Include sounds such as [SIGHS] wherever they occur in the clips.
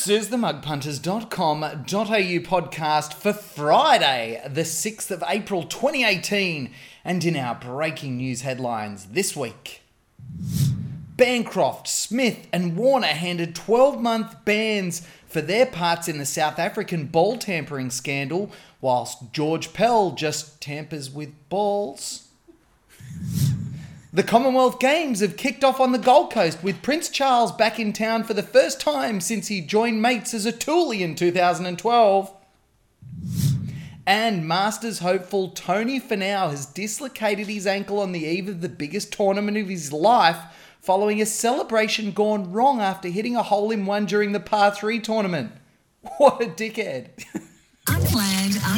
This is the mugpunters.com.au podcast for Friday, the 6th of April 2018. And in our breaking news headlines this week Bancroft, Smith, and Warner handed 12 month bans for their parts in the South African ball tampering scandal, whilst George Pell just tampers with balls. The Commonwealth Games have kicked off on the Gold Coast with Prince Charles back in town for the first time since he joined mates as a toolie in 2012. And Masters hopeful Tony Finau has dislocated his ankle on the eve of the biggest tournament of his life following a celebration gone wrong after hitting a hole in one during the par 3 tournament. [LAUGHS] What a dickhead. [LAUGHS]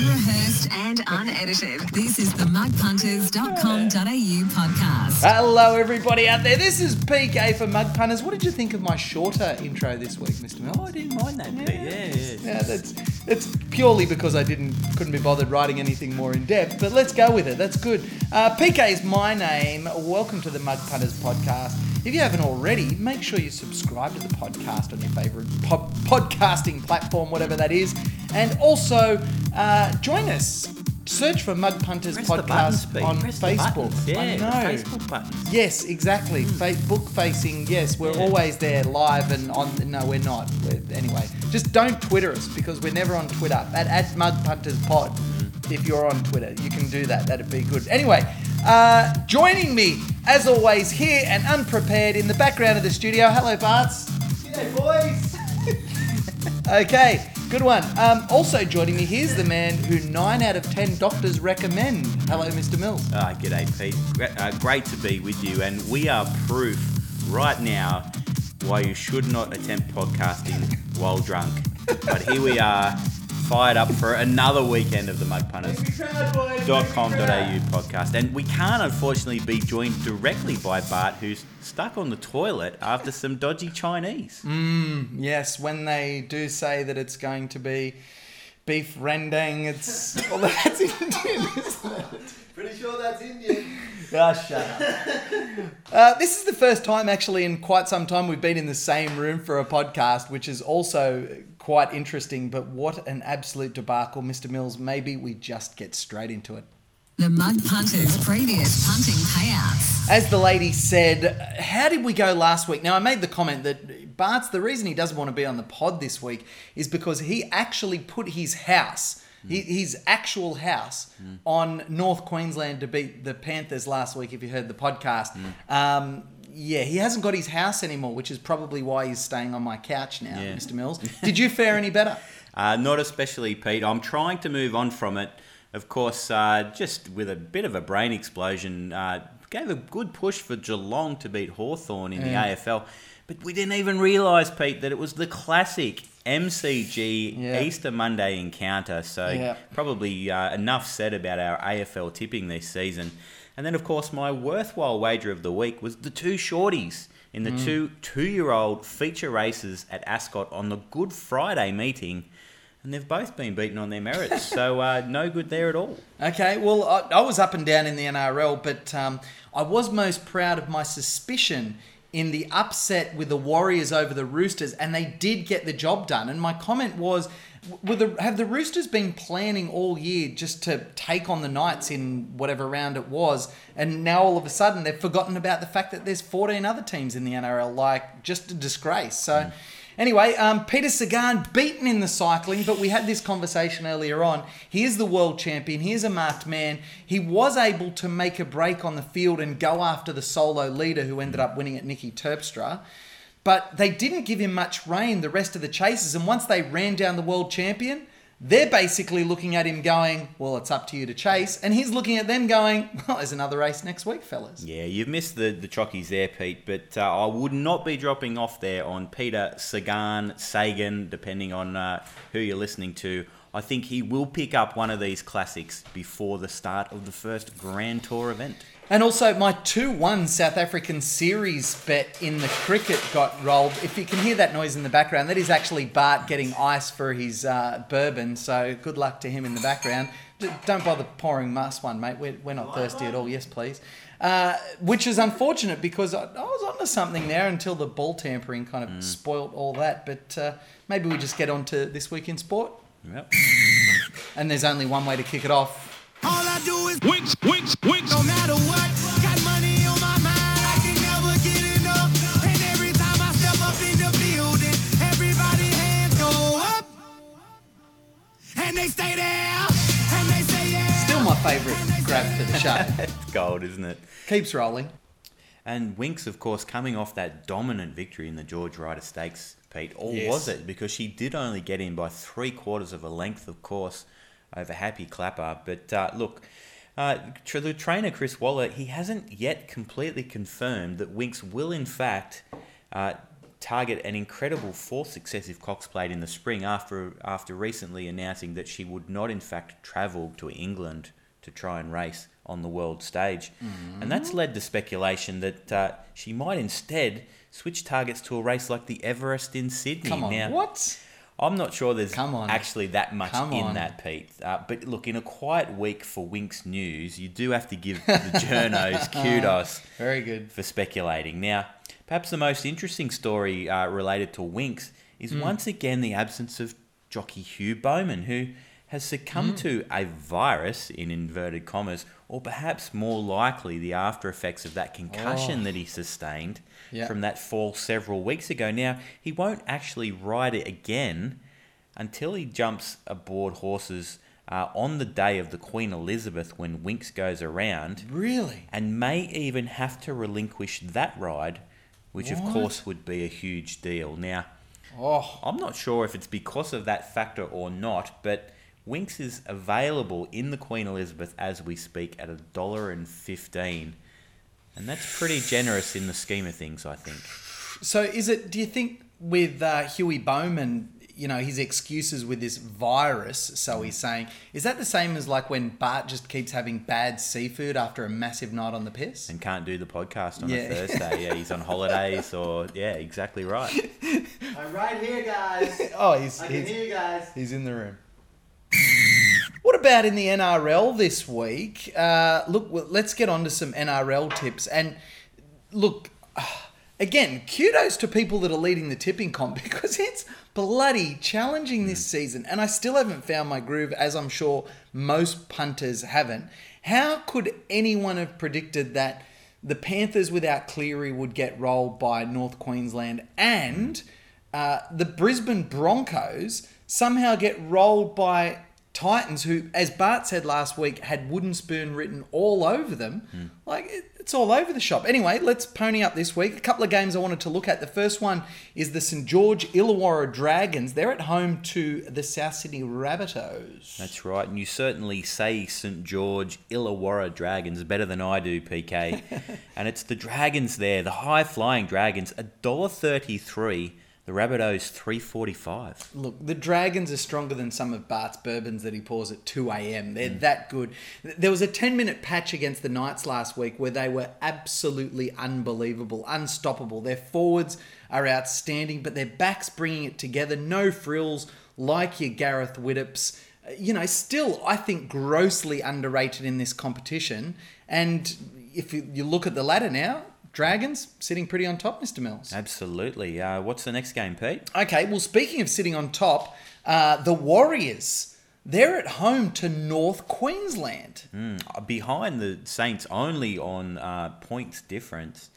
Unplanned, unrehearsed, and unedited. This is the mugpunters.com.au podcast. Hello, everybody out there. This is PK for Mug Punters. What did you think of my shorter intro this week, Mr. Mill? Oh, I didn't mind that bit. Yeah, yeah. Yeah, that's it's purely because I didn't couldn't be bothered writing anything more in depth. But let's go with it. That's good. Uh, PK is my name. Welcome to the Mug Punters podcast. If you haven't already, make sure you subscribe to the podcast on your favorite po- podcasting platform, whatever that is, and also uh, join us. Search for Mug Punters Press buttons, podcast on Press Facebook. Yeah, I know. Facebook buttons. Yes, exactly. Facebook facing. Yes, we're Yeah. always there live and on. No, we're not. We're, anyway, just don't Twitter us because we're never on Twitter. At, at Mug Punters Pod. If you're on Twitter, you can do that. That'd be good. Anyway, uh, joining me as always here and unprepared in the background of the studio. Hello, Barts. G'day, boys. [LAUGHS] okay, good one. Um, also joining me, here's the man who nine out of ten doctors recommend. Hello, Mr. Mills. Ah, g'day, Pete. Gre- Uh, great to be with you, and we are proof right now why you should not attempt podcasting while drunk. But here we are, fired up for another weekend of the mugpunters.com.au podcast. And we can't unfortunately be joined directly by Bart, who's stuck on the toilet after some dodgy Chinese. Yes, when they do say that it's going to be beef rendang, it's well, [LAUGHS] that's Indian, isn't it? Pretty sure that's Indian. [LAUGHS] Ah, shut up. Uh, this is the first time, actually, in quite some time we've been in the same room for a podcast, which is also quite interesting. But what an absolute debacle, Mr. Mills. Maybe we just get straight into it. The Mug Punters previous punting payouts. As the lady said, how did we go last week? Now, I made the comment that Bart's the reason he doesn't want to be on the pod this week is because he actually put his house, hi- hmm. his actual house, hmm. on North Queensland to beat the Panthers last week, if you heard the podcast. Hmm. Um, yeah, he hasn't got his house anymore, which is probably why he's staying on my couch now, Yeah. Mr. Mills. [LAUGHS] Did you fare any better? Uh, not especially, Pete. I'm trying to move on from it. Of course, uh, just with a bit of a brain explosion, uh, gave a good push for Geelong to beat Hawthorn in Yeah. the AFL. But we didn't even realise, Pete, that it was the classic MCG Yeah. Easter Monday encounter. So probably uh, enough said about our AFL tipping this season. And then, of course, my worthwhile wager of the week was the two shorties in the Mm. two two-year-old feature races at Ascot on the Good Friday meeting, and they've both been beaten on their merits. [LAUGHS] so uh, no good there at all. Okay, well, I, I was up and down in the NRL, but um, I was most proud of my suspicion in the upset with the Warriors over the Roosters, and they did get the job done. And my comment was, the, have the Roosters been planning all year just to take on the Knights in whatever round it was, and now all of a sudden they've forgotten about the fact that there's 14 other teams in the NRL, like just a disgrace. So. Mm. Anyway, um, Peter Sagan beaten in the cycling, but we had this conversation earlier on. He is the world champion. He is a marked man. He was able to make a break on the field and go after the solo leader who ended up winning at Niki Terpstra. But they didn't give him much rein, the rest of the chases. And once they ran down the world champion, they're basically looking at him going, Well, it's up to you to chase. And he's looking at them going, Well, there's another race next week, fellas. Yeah, you've missed the, the chockies there, Pete, but uh, I would not be dropping off there on Peter Sagan, Sagan, depending on uh, who you're listening to. I think he will pick up one of these classics before the start of the first Grand Tour event. And also, my 2 1 South African series bet in the cricket got rolled. If you can hear that noise in the background, that is actually Bart getting ice for his uh, bourbon. So, good luck to him in the background. Don't bother pouring us one, mate. We're, we're not thirsty at all. Yes, please. Uh, which is unfortunate because I, I was onto something there until the ball tampering kind of Mm. spoilt all that. But uh, maybe we just get on to this week in sport. Yep. And there's only one way to kick it off. All I do is winks, winks, winks. No matter what, got money on my mind. I can never get enough. And every time I step up in the building, everybody hands go up. And they stay there. And they say yeah. Still my favourite grab for the show. [LAUGHS] It's gold, isn't it? Keeps rolling. And Winks, of course, coming off that dominant victory in the George Ryder Stakes, Pete. Or Yes. was it? Because she did only get in by three quarters of a length, of course, over Happy Clapper. But uh, look, uh, the trainer, Chris Waller, he hasn't yet completely confirmed that Winks will, in fact, uh, target an incredible fourth successive Cox Plate in the spring after, after recently announcing that she would not, in fact, travel to England to try and race on the world stage. And that's led to speculation that uh, she might instead switch targets to a race like the Everest in Sydney. Come on. Now, What? I'm not sure there's Come on. actually that much Come in on. that, Pete. Uh, but look, in a quiet week for Winks News, you do have to give the [LAUGHS] journos kudos [LAUGHS] Very good. for speculating. Now, perhaps the most interesting story uh, related to Winks Hmm. is once again the absence of jockey Hugh Bowman, who has succumbed Hmm. to a virus, in inverted commas, or perhaps more likely the after effects of that concussion that he sustained Oh. Yeah. from that fall several weeks ago. Now, he won't actually ride it again until he jumps aboard horses uh, on the day of the Queen Elizabeth when Winks goes around Really? and may even have to relinquish that ride, which of course would be a huge deal. Now, Oh, I'm not sure if it's because of that factor or not, but Winks is available in the Queen Elizabeth as we speak at a dollar and fifteen, and that's pretty generous in the scheme of things, I think. So is it? Do you think with uh, Huey Bowman, you know, his excuses with this virus? So he's saying, is that the same as like when Bart just keeps having bad seafood after a massive night on the piss? And can't do the podcast on Yeah. a Thursday. Yeah, he's on holidays, or yeah, exactly right. I'm right here, guys. [LAUGHS] Oh, he's I can he's, hear you guys. he's in the room. What about in the NRL this week? Uh, look, let's get on to some NRL tips. And look, [SIGHS] again, kudos to people that are leading the tipping comp [LAUGHS] because it's bloody challenging this season. And I still haven't found my groove, as I'm sure most punters haven't. How could anyone have predicted that the Panthers without Cleary would get rolled by North Queensland and uh, the Brisbane Broncos somehow get rolled by Titans, who, as Bart said last week, had wooden spoon written all over them. Hmm. Like, it, it's all over the shop. Anyway, let's pony up this week. A couple of games I wanted to look at. The first one is the St. George Illawarra Dragons. They're at home to the South Sydney Rabbitohs. That's right, and you certainly say St George Illawarra Dragons better than I do, PK. [LAUGHS] and it's the Dragons there, the high flying Dragons, a dollar thirty three. The Rabbitohs three forty five. Look, the Dragons are stronger than some of Bart's bourbons that he pours at 2 a.m. They're that good. There was a 10 minute patch against the Knights last week where they were absolutely unbelievable, unstoppable. Their forwards are outstanding, but their backs bringing it together. No frills like your Gareth Widdops. Uh, You know, still, I think, grossly underrated in this competition. And if you, you look at the ladder now, Dragons sitting pretty on top, Mr. Mills. Absolutely. Uh, what's the next game, Pete? Okay, well, speaking of sitting on top, uh, the Warriors, they're at home to North Queensland. Uh, Behind the Saints only on uh, points difference.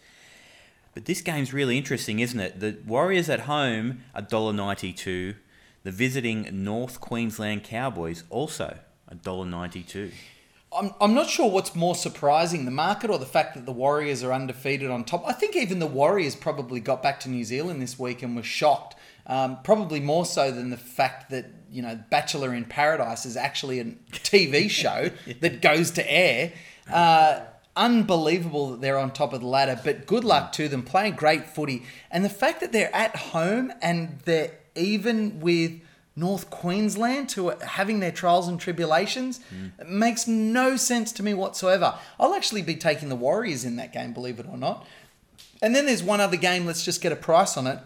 But this game's really interesting, isn't it? The Warriors at home, $1.92. The visiting North Queensland Cowboys also $1.92. I'm, I'm not sure what's more surprising, the market or the fact that the Warriors are undefeated on top. I think even the Warriors probably got back to New Zealand this week and were shocked. Um, probably more so than the fact that, you know, Bachelor in Paradise is actually a TV [LAUGHS] show that goes to air. Uh, unbelievable that they're on top of the ladder, but good luck to them playing great footy. And the fact that they're at home and they're even with North Queensland who are having their trials and tribulations it makes no sense to me whatsoever. I'll actually be taking the Warriors in that game, believe it or not. And then there's one other game, let's just get a price on it.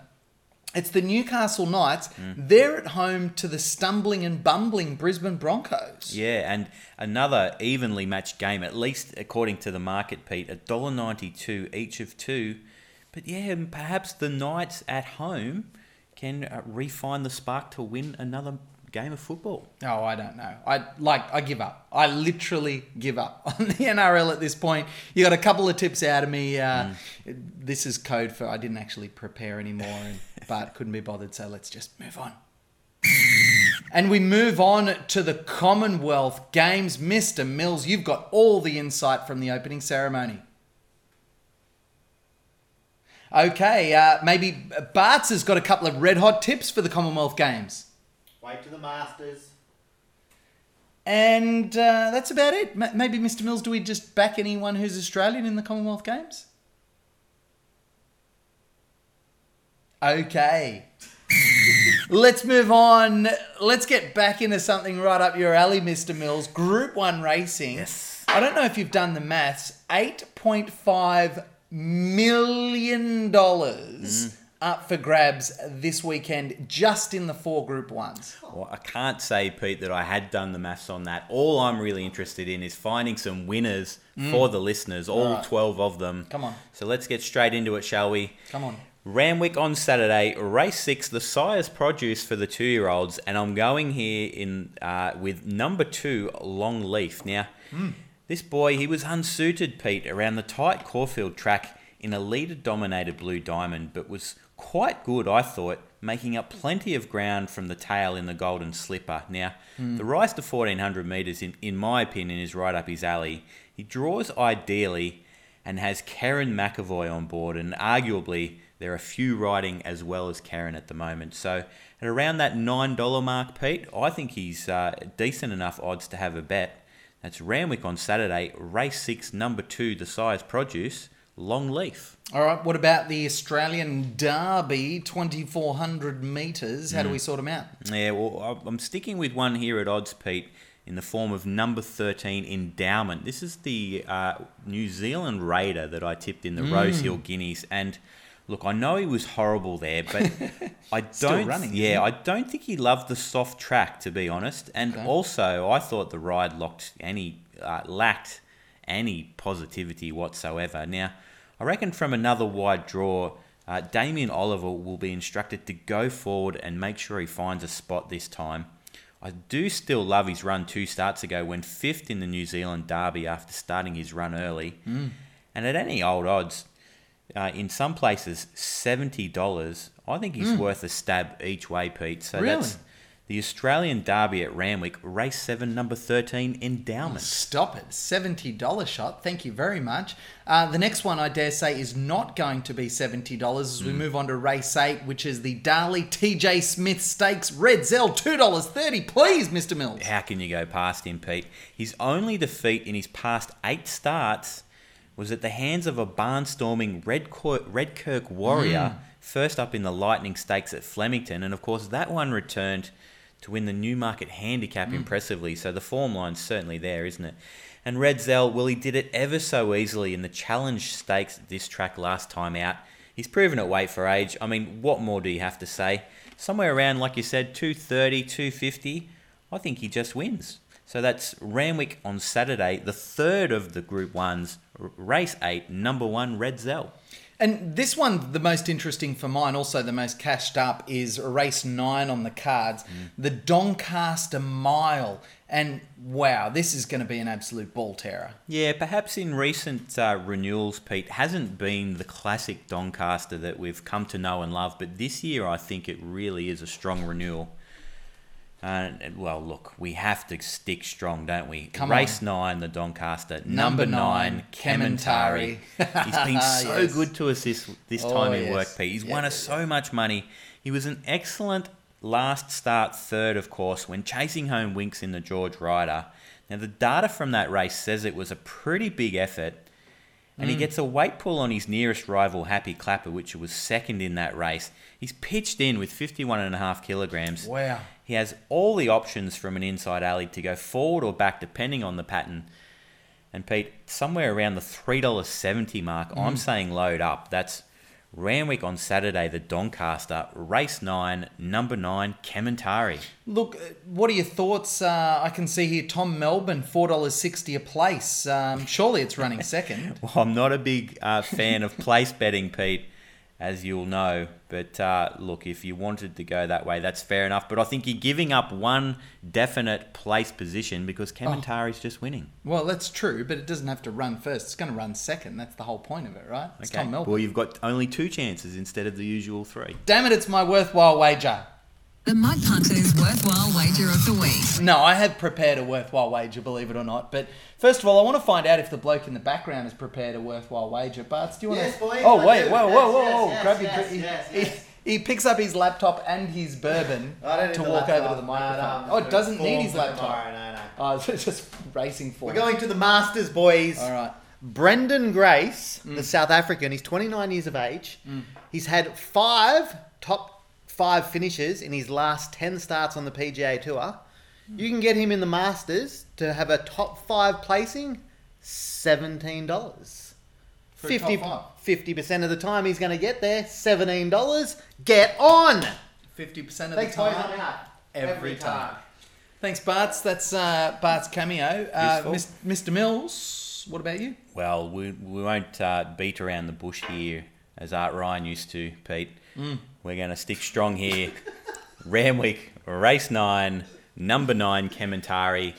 It's the Newcastle Knights. Mm. They're at home to the stumbling and bumbling Brisbane Broncos. Yeah, and another evenly matched game, at least according to the market, Pete. $1.92 each of two. But yeah, perhaps the Knights at home can uh, refine the spark to win another game of football. Oh, I don't know. I like. I give up. I literally give up [LAUGHS] on the NRL at this point. You got a couple of tips out of me. Uh, This is code for I didn't actually prepare anymore, and, [LAUGHS] but couldn't be bothered. So let's just move on. [LAUGHS] And we move on to the Commonwealth Games. Mr. Mills, you've got all the insight from the opening ceremony. Okay, uh, maybe Bart's has got a couple of red hot tips for the Commonwealth Games. Wait to the Masters. And uh, that's about it. M- maybe, Mr. Mills, do we just back anyone who's Australian in the Commonwealth Games? Okay. [LAUGHS] Let's move on. Let's get back into something right up your alley, Mr. Mills. Group 1 racing. Yes. I don't know if you've done the maths. $8.5 million dollars mm. up for grabs this weekend just in the four Group 1s. Well, I can't say, Pete, that I had done the maths on that. All I'm really interested in is finding some winners mm. for the listeners, all Alright. 12 of them. Come on. So let's get straight into it, shall we? Come on. Randwick on Saturday, race six, the sire's produce for the two-year-olds, and I'm going here in uh, with number two, Longleaf. Now, mm. This boy, he was unsuited, Pete, around the tight Caulfield track in a leader-dominated Blue Diamond, but was quite good, I thought, making up plenty of ground from the tail in the Golden Slipper. Now, the rise to 1400 metres, in, in my opinion, is right up his alley. He draws ideally and has Kerrin McEvoy on board, and arguably there are few riding as well as Kerrin at the moment. So at around that nine dollar mark, Pete, I think he's uh, decent enough odds to have a bet. That's Randwick on Saturday, race six, number two, the sire's produce, Longleaf. All right, what about the Australian Derby, 2,400 metres? How do we sort them out? Yeah, well, I'm sticking with one here at odds, Pete, in the form of number 13, Endowment. This is the uh, New Zealand Raider that I tipped in the Rose Hill Guineas. And look, I know he was horrible there, but [LAUGHS] I don't. running, yeah, I don't think he loved the soft track, to be honest. And Okay. also, I thought the ride locked any uh, lacked any positivity whatsoever. Now, I reckon from another wide draw, uh, Damien Oliver will be instructed to go forward and make sure he finds a spot this time. I do still love his run two starts ago when fifth in the New Zealand Derby after starting his run early. Mm. And at any old odds, uh, in some places, $70, I think he's worth a stab each way, Pete. So Mm. Really? that's the Australian Derby at Randwick, race 7, number 13, Endowment. Stop it. $70 shot. Thank you very much. Uh, the next one, I dare say, is not going to be $70 as we move on to race 8, which is the Darley TJ Smith Stakes Redzel, $2.30. Please, Mr. Mills. How can you go past him, Pete? His only defeat in his past eight starts was at the hands of a barnstorming Redcor- Redkirk Warrior, mm. first up in the Lightning Stakes at Flemington, and of course that one returned to win the Newmarket Handicap mm. impressively. So the form line's certainly there, isn't it? And Redzel, well, he did it ever so easily in the Challenge Stakes at this track last time out. He's proven it weight for age. I mean, what more do you have to say? Somewhere around, like you said, 230, 250. I think he just wins. So that's Randwick on Saturday, the third of the Group 1s, r- race 8, number 1, Redzel. And this one, the most interesting for mine, also the most cashed up, is race nine on the cards, the Doncaster Mile. And wow, this is going to be an absolute ball terror. Yeah, perhaps in recent uh, renewals, Pete, hasn't been the classic Doncaster that we've come to know and love, but this year I think it really is a strong renewal. Uh, well, look, we have to stick strong, don't we? Come Race nine, the Doncaster. Number Number, nine, Kementari. [LAUGHS] He's been [LAUGHS] so Yes. good to us this, this Oh, time in yes. work, Pete. He's won Yeah, us so much money. He was an excellent last start third, of course, when chasing home Winks in the George Ryder. Now, the data from that race says it was a pretty big effort, and he Mm. gets a weight pull on his nearest rival, Happy Clapper, which was second in that race. He's pitched in with 51.5 kilograms. Wow. He has all the options from an inside alley to go forward or back, depending on the pattern. And Pete, somewhere around the $3.70 mark, Mm. I'm saying load up. That's Randwick on Saturday, the Doncaster, race nine, number nine, Kementari. Look, uh, what are your thoughts? Uh, I can see here Tom Melbourne, four dollars sixty a place. Um, surely it's running second. [LAUGHS] Well, I'm not a big uh, fan of place betting, Pete, as you'll know. But uh, look, if you wanted to go that way, that's fair enough. But I think you're giving up one definite place position because Kementari's just winning. Well, that's true, but it doesn't have to run first. It's going to run second. That's the whole point of it, right? It's Tom Melbourne. Well, you've got only two chances instead of the usual three. Damn it! It's my worthwhile wager. The Mug Punters Worthwhile Wager of the Week. No, I have prepared a worthwhile wager, believe it or not. But first of all, I want to find out if the bloke in the background has prepared a worthwhile wager. Barts, do you want Yes, to? boys, oh I wait, do. whoa, whoa, Yes, whoa, whoa! yes, Grab yes, your. yes, he, yes, he- yes. he picks up his laptop and his bourbon I don't need to walk laptop. over to the microphone. no, oh, it doesn't need his laptop. tomorrow, no, no. [LAUGHS] Oh, it's just racing for. We're going to the Masters, boys. All right. Brendan Grace, Mm. the South African, he's 29 years of age. He's had five top five finishes in his last 10 starts on the PGA Tour. You can get him in the Masters to have a top five placing, $17. For a top 50, five. 50% of the time he's going to get there, $17. Get on! Fifty percent of Thanks, the time. I'm. Every time. Thanks, Barts. That's uh, Bart's cameo. Uh, Mr. Mills, what about you? Well, we, we won't uh, beat around the bush here as Art Ryan used to, Pete. We're going to stick strong here. Randwick, race nine, number nine, Kementari.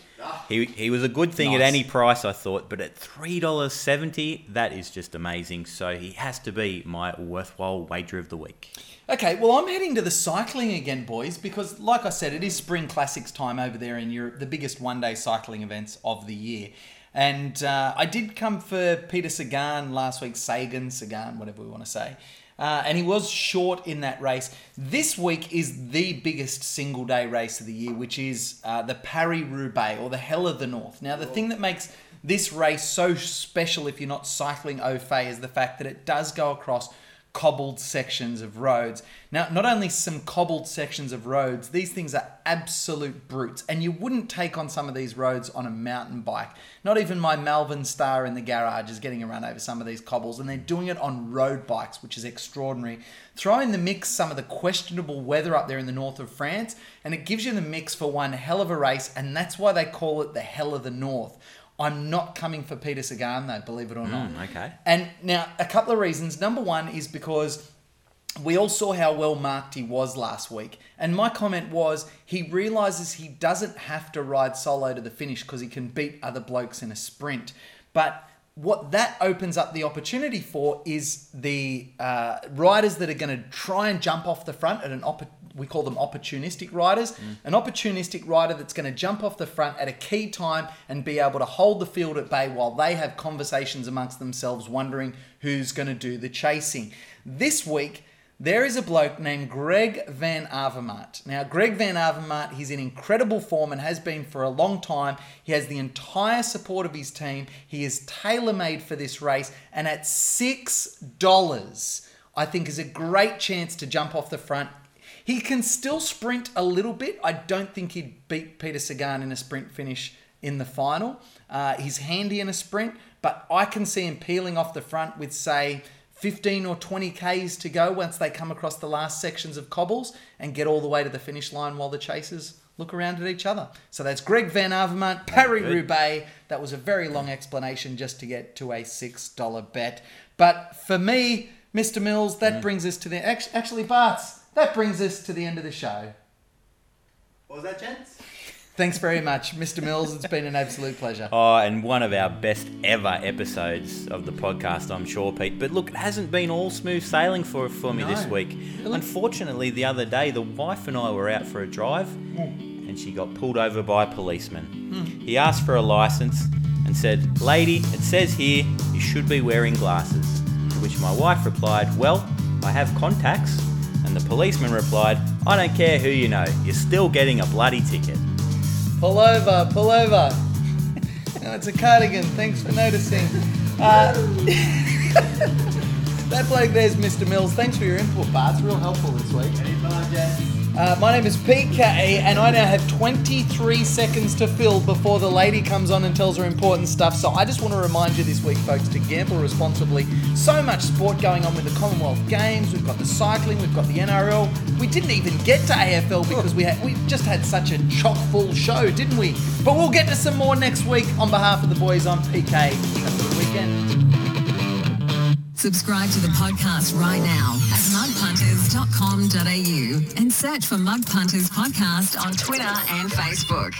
He, he was a good thing at any price, I thought, but at $3.70, that is just amazing. So he has to be my worthwhile wager of the week. Okay, well, I'm heading to the cycling again, boys, because, like I said, it is Spring Classics time over there in Europe, the biggest one day cycling events of the year. And uh, I did come for Peter Sagan last week, Sagan, Sagan, whatever we want to say. Uh, and he was short in that race. This week is the biggest single day race of the year, which is uh, the Paris Roubaix or the Hell of the North. Now, the thing that makes this race so special if you're not cycling au fait is the fact that it does go across cobbled sections of roads. Now, not only some cobbled sections of roads, these things are absolute brutes, and you wouldn't take on some of these roads on a mountain bike. Not even my Malvern Star in the garage is getting a run over some of these cobbles, and they're doing it on road bikes, which is extraordinary. Throw in the mix some of the questionable weather up there in the north of France, and it gives you the mix for one hell of a race, and that's why they call it the Hell of the North. I'm not coming for Peter Sagan though, believe it or not. Mm, okay. And now, a couple of reasons. Number one is because we all saw how well marked he was last week. And my comment was he realizes he doesn't have to ride solo to the finish because he can beat other blokes in a sprint. But what that opens up the opportunity for is the uh, riders that are going to try and jump off the front at an opp- we call them opportunistic riders. Mm. An opportunistic rider that's going to jump off the front at a key time and be able to hold the field at bay while they have conversations amongst themselves, wondering who's going to do the chasing. This week, there is a bloke named Greg Van Avermaet. Now, Greg Van Avermaet, he's in incredible form and has been for a long time. He has the entire support of his team. He is tailor made for this race, and at $6, I think is a great chance to jump off the front. He can still sprint a little bit. I don't think he'd beat Peter Sagan in a sprint finish in the final. Uh, he's handy in a sprint, but I can see him peeling off the front with, say, 15 or 20 Ks to go once they come across the last sections of cobbles and get all the way to the finish line while the chasers look around at each other. So that's Greg Van Avermaet, Paris. Roubaix. That was a very long explanation just to get to a $6 bet. But for me, Mr. Mills, that brings us to the. Actually, Barts, that brings us to the end of the show. What was that, gents? Thanks very much, Mr. Mills. It's been an absolute pleasure. Oh, and one of our best ever episodes of the podcast, I'm sure, Pete. But look, it hasn't been all smooth sailing for for me this week. Really? Unfortunately, the other day, the wife and I were out for a drive, hmm. and she got pulled over by a policeman. Hmm. He asked for a license and said, "Lady, it says here you should be wearing glasses." To which my wife replied, "Well, I have contacts." And the policeman replied, "I don't care who you know, you're still getting a bloody ticket." Pull over, pull over. [LAUGHS] no, it's a cardigan. Thanks for noticing. Uh, [LAUGHS] that bloke there's Mr. Mills. Thanks for your input, Bart. It's real helpful this week. Anytime, gents. Uh, my name is PK, and I now have 23 seconds to fill before the lady comes on and tells her important stuff. So I just want to remind you this week, folks, to gamble responsibly. So much sport going on with the Commonwealth Games. We've got the cycling. We've got the NRL. We didn't even get to AFL because we had we just had such a chock full show, didn't we? But we'll get to some more next week. On behalf of the boys, I'm PK. Subscribe to the podcast right now at mugpunters.com.au and search for Mug Punters Podcast on Twitter and Facebook.